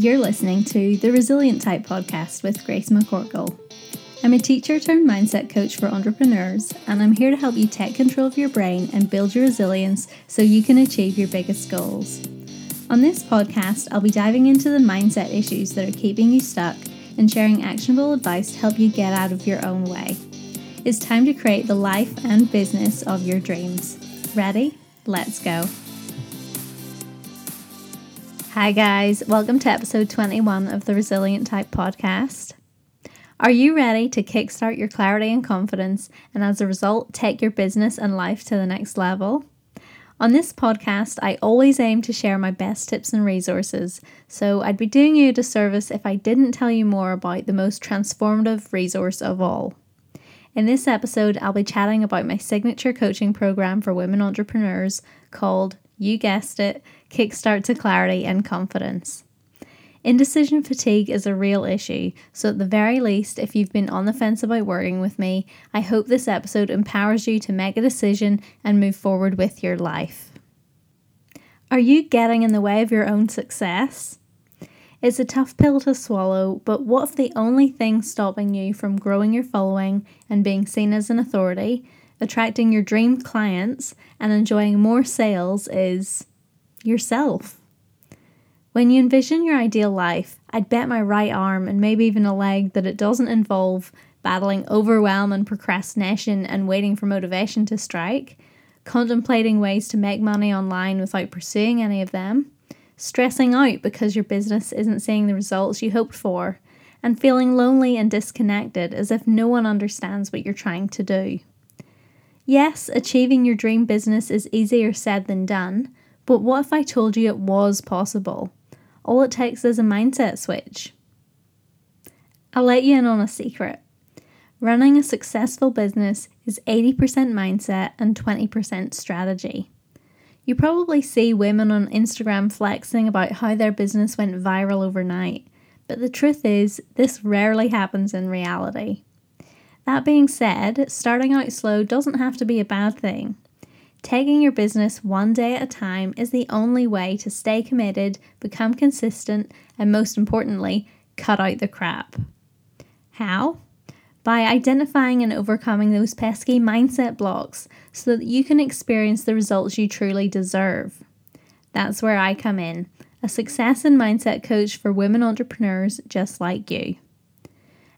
You're listening to the Resilient Type podcast with Grace McCorkle. I'm a teacher turned mindset coach for entrepreneurs, and I'm here to help you take control of your brain and build your resilience so you can achieve your biggest goals. On this podcast, I'll be diving into the mindset issues that are keeping you stuck and sharing actionable advice to help you get out of your own way. It's time to create the life and business of your dreams. Ready? Let's go. Hi, guys. Welcome to episode 21 of the Resilient Type podcast. Are you ready to kickstart your clarity and confidence and as a result take your business and life to the next level? On this podcast, I always aim to share my best tips and resources, so I'd be doing you a disservice if I didn't tell you more about the most transformative resource of all. In this episode, I'll be chatting about my signature coaching program for women entrepreneurs called you guessed it, kickstart to clarity and confidence. Indecision fatigue is a real issue, so at the very least, if you've been on the fence about working with me, I hope this episode empowers you to make a decision and move forward with your life. Are you getting in the way of your own success? It's a tough pill to swallow, but what if the only thing stopping you from growing your following and being seen as an authority attracting your dream clients, and enjoying more sales is yourself. When you envision your ideal life, I'd bet my right arm and maybe even a leg that it doesn't involve battling overwhelm and procrastination and waiting for motivation to strike, contemplating ways to make money online without pursuing any of them, stressing out because your business isn't seeing the results you hoped for, and feeling lonely and disconnected as if no one understands what you're trying to do. Yes, achieving your dream business is easier said than done, but what if I told you it was possible? All it takes is a mindset switch. I'll let you in on a secret. Running a successful business is 80% mindset and 20% strategy. You probably see women on Instagram flexing about how their business went viral overnight, but the truth is, this rarely happens in reality. That being said, starting out slow doesn't have to be a bad thing. Taking your business one day at a time is the only way to stay committed, become consistent, and most importantly, cut out the crap. How? By identifying and overcoming those pesky mindset blocks so that you can experience the results you truly deserve. That's where I come in, a success and mindset coach for women entrepreneurs just like you.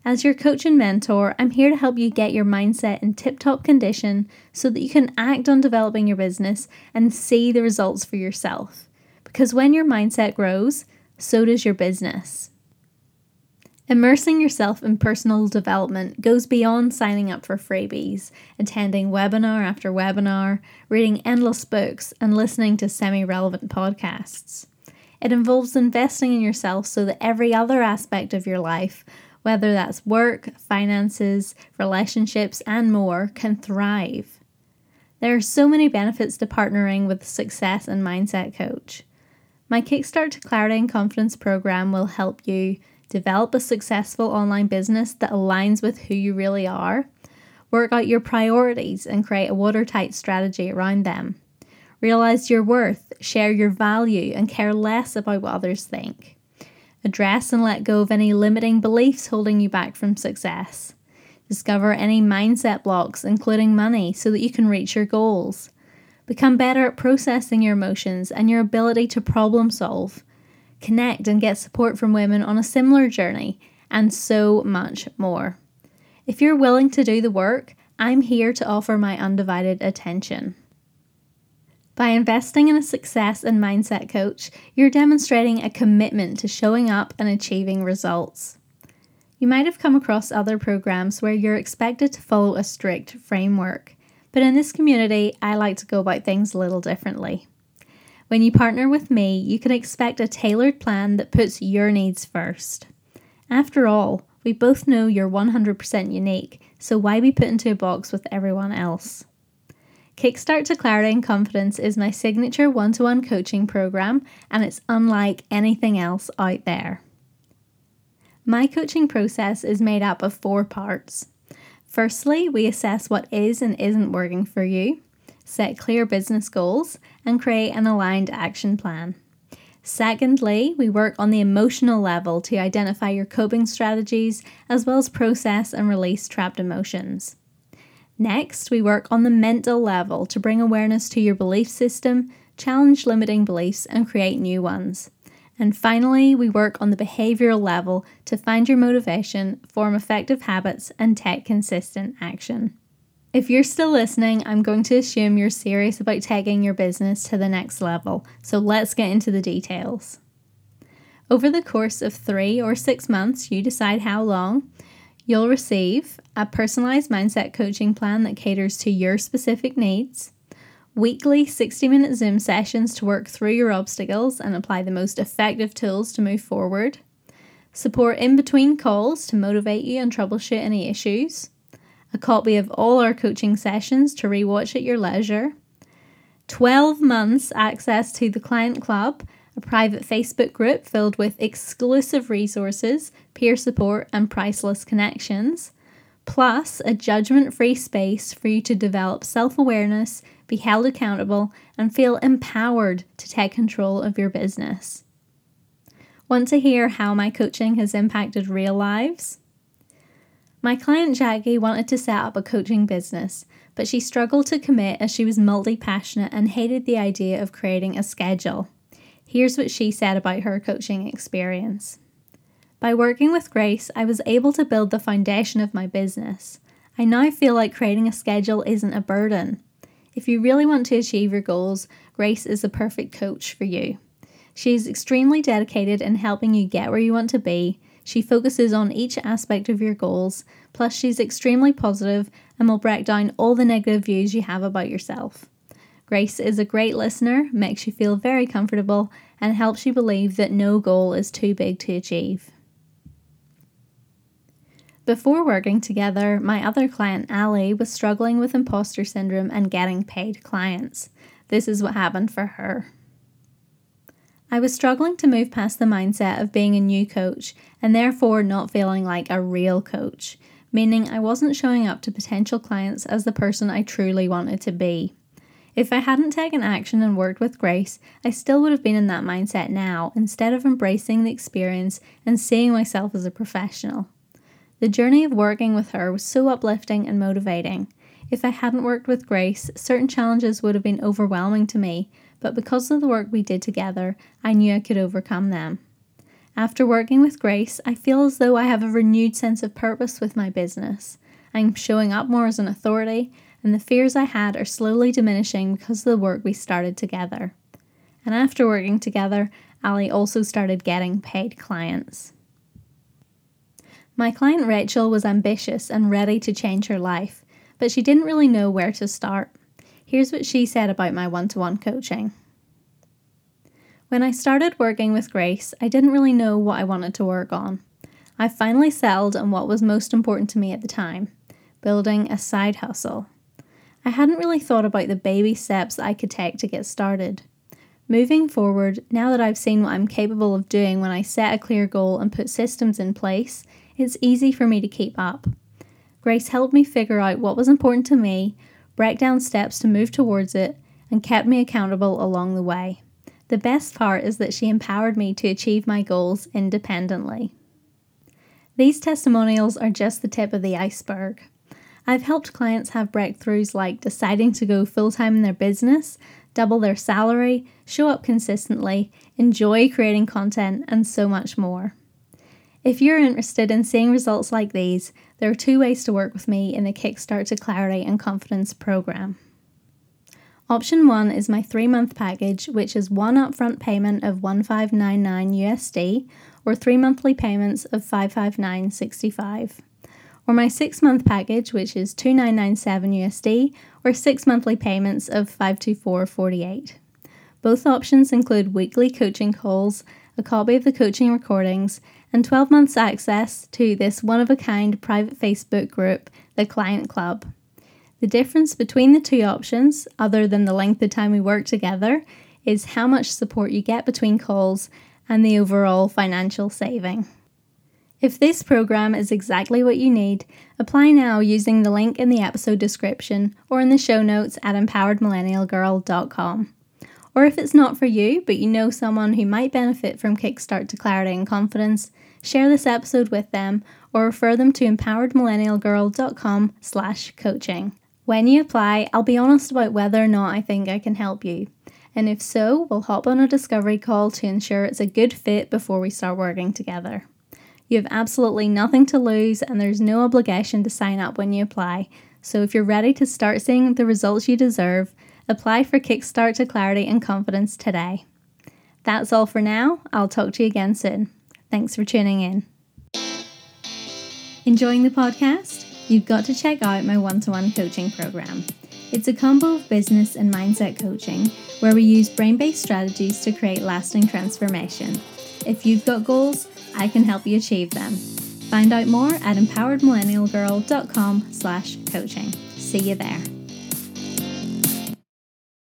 As your coach and mentor, I'm here to help you get your mindset in tip top condition so that you can act on developing your business and see the results for yourself. Because when your mindset grows, so does your business. Immersing yourself in personal development goes beyond signing up for freebies, attending webinar after webinar, reading endless books, and listening to semi relevant podcasts. It involves investing in yourself so that every other aspect of your life whether that's work, finances, relationships, and more, can thrive. There are so many benefits to partnering with a success and mindset coach. My Kickstart to Clarity and Confidence program will help you develop a successful online business that aligns with who you really are, work out your priorities, and create a watertight strategy around them. Realize your worth, share your value, and care less about what others think. Address and let go of any limiting beliefs holding you back from success. Discover any mindset blocks, including money, so that you can reach your goals. Become better at processing your emotions and your ability to problem solve. Connect and get support from women on a similar journey, and so much more. If you're willing to do the work, I'm here to offer my undivided attention. By investing in a success and mindset coach, you're demonstrating a commitment to showing up and achieving results. You might have come across other programs where you're expected to follow a strict framework, but in this community, I like to go about things a little differently. When you partner with me, you can expect a tailored plan that puts your needs first. After all, we both know you're 100% unique, so why be put into a box with everyone else? Kickstart to Clarity and Confidence is my signature one to one coaching program, and it's unlike anything else out there. My coaching process is made up of four parts. Firstly, we assess what is and isn't working for you, set clear business goals, and create an aligned action plan. Secondly, we work on the emotional level to identify your coping strategies as well as process and release trapped emotions. Next, we work on the mental level to bring awareness to your belief system, challenge limiting beliefs, and create new ones. And finally, we work on the behavioral level to find your motivation, form effective habits, and take consistent action. If you're still listening, I'm going to assume you're serious about taking your business to the next level, so let's get into the details. Over the course of three or six months, you decide how long, you'll receive a personalized mindset coaching plan that caters to your specific needs, weekly 60 minute Zoom sessions to work through your obstacles and apply the most effective tools to move forward, support in between calls to motivate you and troubleshoot any issues a copy of all our coaching sessions to rewatch at your leisure, 12 months access to the Client Club, a private Facebook group filled with exclusive resources, peer support, and priceless connections, plus a judgment free space for you to develop self awareness, be held accountable, and feel empowered to take control of your business. Want to hear how my coaching has impacted real lives? My client Jackie wanted to set up a coaching business, but she struggled to commit as she was multi passionate and hated the idea of creating a schedule. Here's what she said about her coaching experience. By working with Grace, I was able to build the foundation of my business. I now feel like creating a schedule isn't a burden. If you really want to achieve your goals, Grace is the perfect coach for you. She is extremely dedicated in helping you get where you want to be she focuses on each aspect of your goals, plus, she's extremely positive and will break down all the negative views you have about yourself. Grace is a great listener, makes you feel very comfortable, and helps you believe that no goal is too big to achieve. Before working together, my other client, Ali, was struggling with imposter syndrome and getting paid clients. This is what happened for her. I was struggling to move past the mindset of being a new coach and therefore not feeling like a real coach, meaning I wasn't showing up to potential clients as the person I truly wanted to be. If I hadn't taken action and worked with Grace, I still would have been in that mindset now instead of embracing the experience and seeing myself as a professional. The journey of working with her was so uplifting and motivating. If I hadn't worked with Grace, certain challenges would have been overwhelming to me, but because of the work we did together, I knew I could overcome them. After working with Grace, I feel as though I have a renewed sense of purpose with my business. I'm showing up more as an authority, and the fears I had are slowly diminishing because of the work we started together. And after working together, Ali also started getting paid clients. My client Rachel was ambitious and ready to change her life, but she didn't really know where to start. Here's what she said about my one to one coaching. When I started working with Grace, I didn't really know what I wanted to work on. I finally settled on what was most important to me at the time building a side hustle. I hadn't really thought about the baby steps I could take to get started. Moving forward, now that I've seen what I'm capable of doing when I set a clear goal and put systems in place, it's easy for me to keep up. Grace helped me figure out what was important to me, break down steps to move towards it, and kept me accountable along the way. The best part is that she empowered me to achieve my goals independently. These testimonials are just the tip of the iceberg. I've helped clients have breakthroughs like deciding to go full time in their business, double their salary, show up consistently, enjoy creating content, and so much more. If you're interested in seeing results like these, there are two ways to work with me in the Kickstart to Clarity and Confidence program. Option 1 is my 3 month package, which is one upfront payment of 1599 USD or 3 monthly payments of 559.65. Or my 6 month package, which is 2997 USD or 6 monthly payments of 524.48. Both options include weekly coaching calls, a copy of the coaching recordings, and 12 months access to this one of a kind private Facebook group, the Client Club. The difference between the two options, other than the length of time we work together, is how much support you get between calls and the overall financial saving. If this program is exactly what you need, apply now using the link in the episode description or in the show notes at empoweredmillennialgirl.com. Or if it's not for you, but you know someone who might benefit from Kickstart to Clarity and Confidence, share this episode with them or refer them to empoweredmillennialgirl.com slash coaching. When you apply, I'll be honest about whether or not I think I can help you. And if so, we'll hop on a discovery call to ensure it's a good fit before we start working together. You have absolutely nothing to lose, and there's no obligation to sign up when you apply. So if you're ready to start seeing the results you deserve, apply for Kickstart to Clarity and Confidence today. That's all for now. I'll talk to you again soon. Thanks for tuning in. Enjoying the podcast? You've got to check out my one to one coaching program. It's a combo of business and mindset coaching where we use brain based strategies to create lasting transformation. If you've got goals, I can help you achieve them. Find out more at empoweredmillennialgirl.com slash coaching. See you there.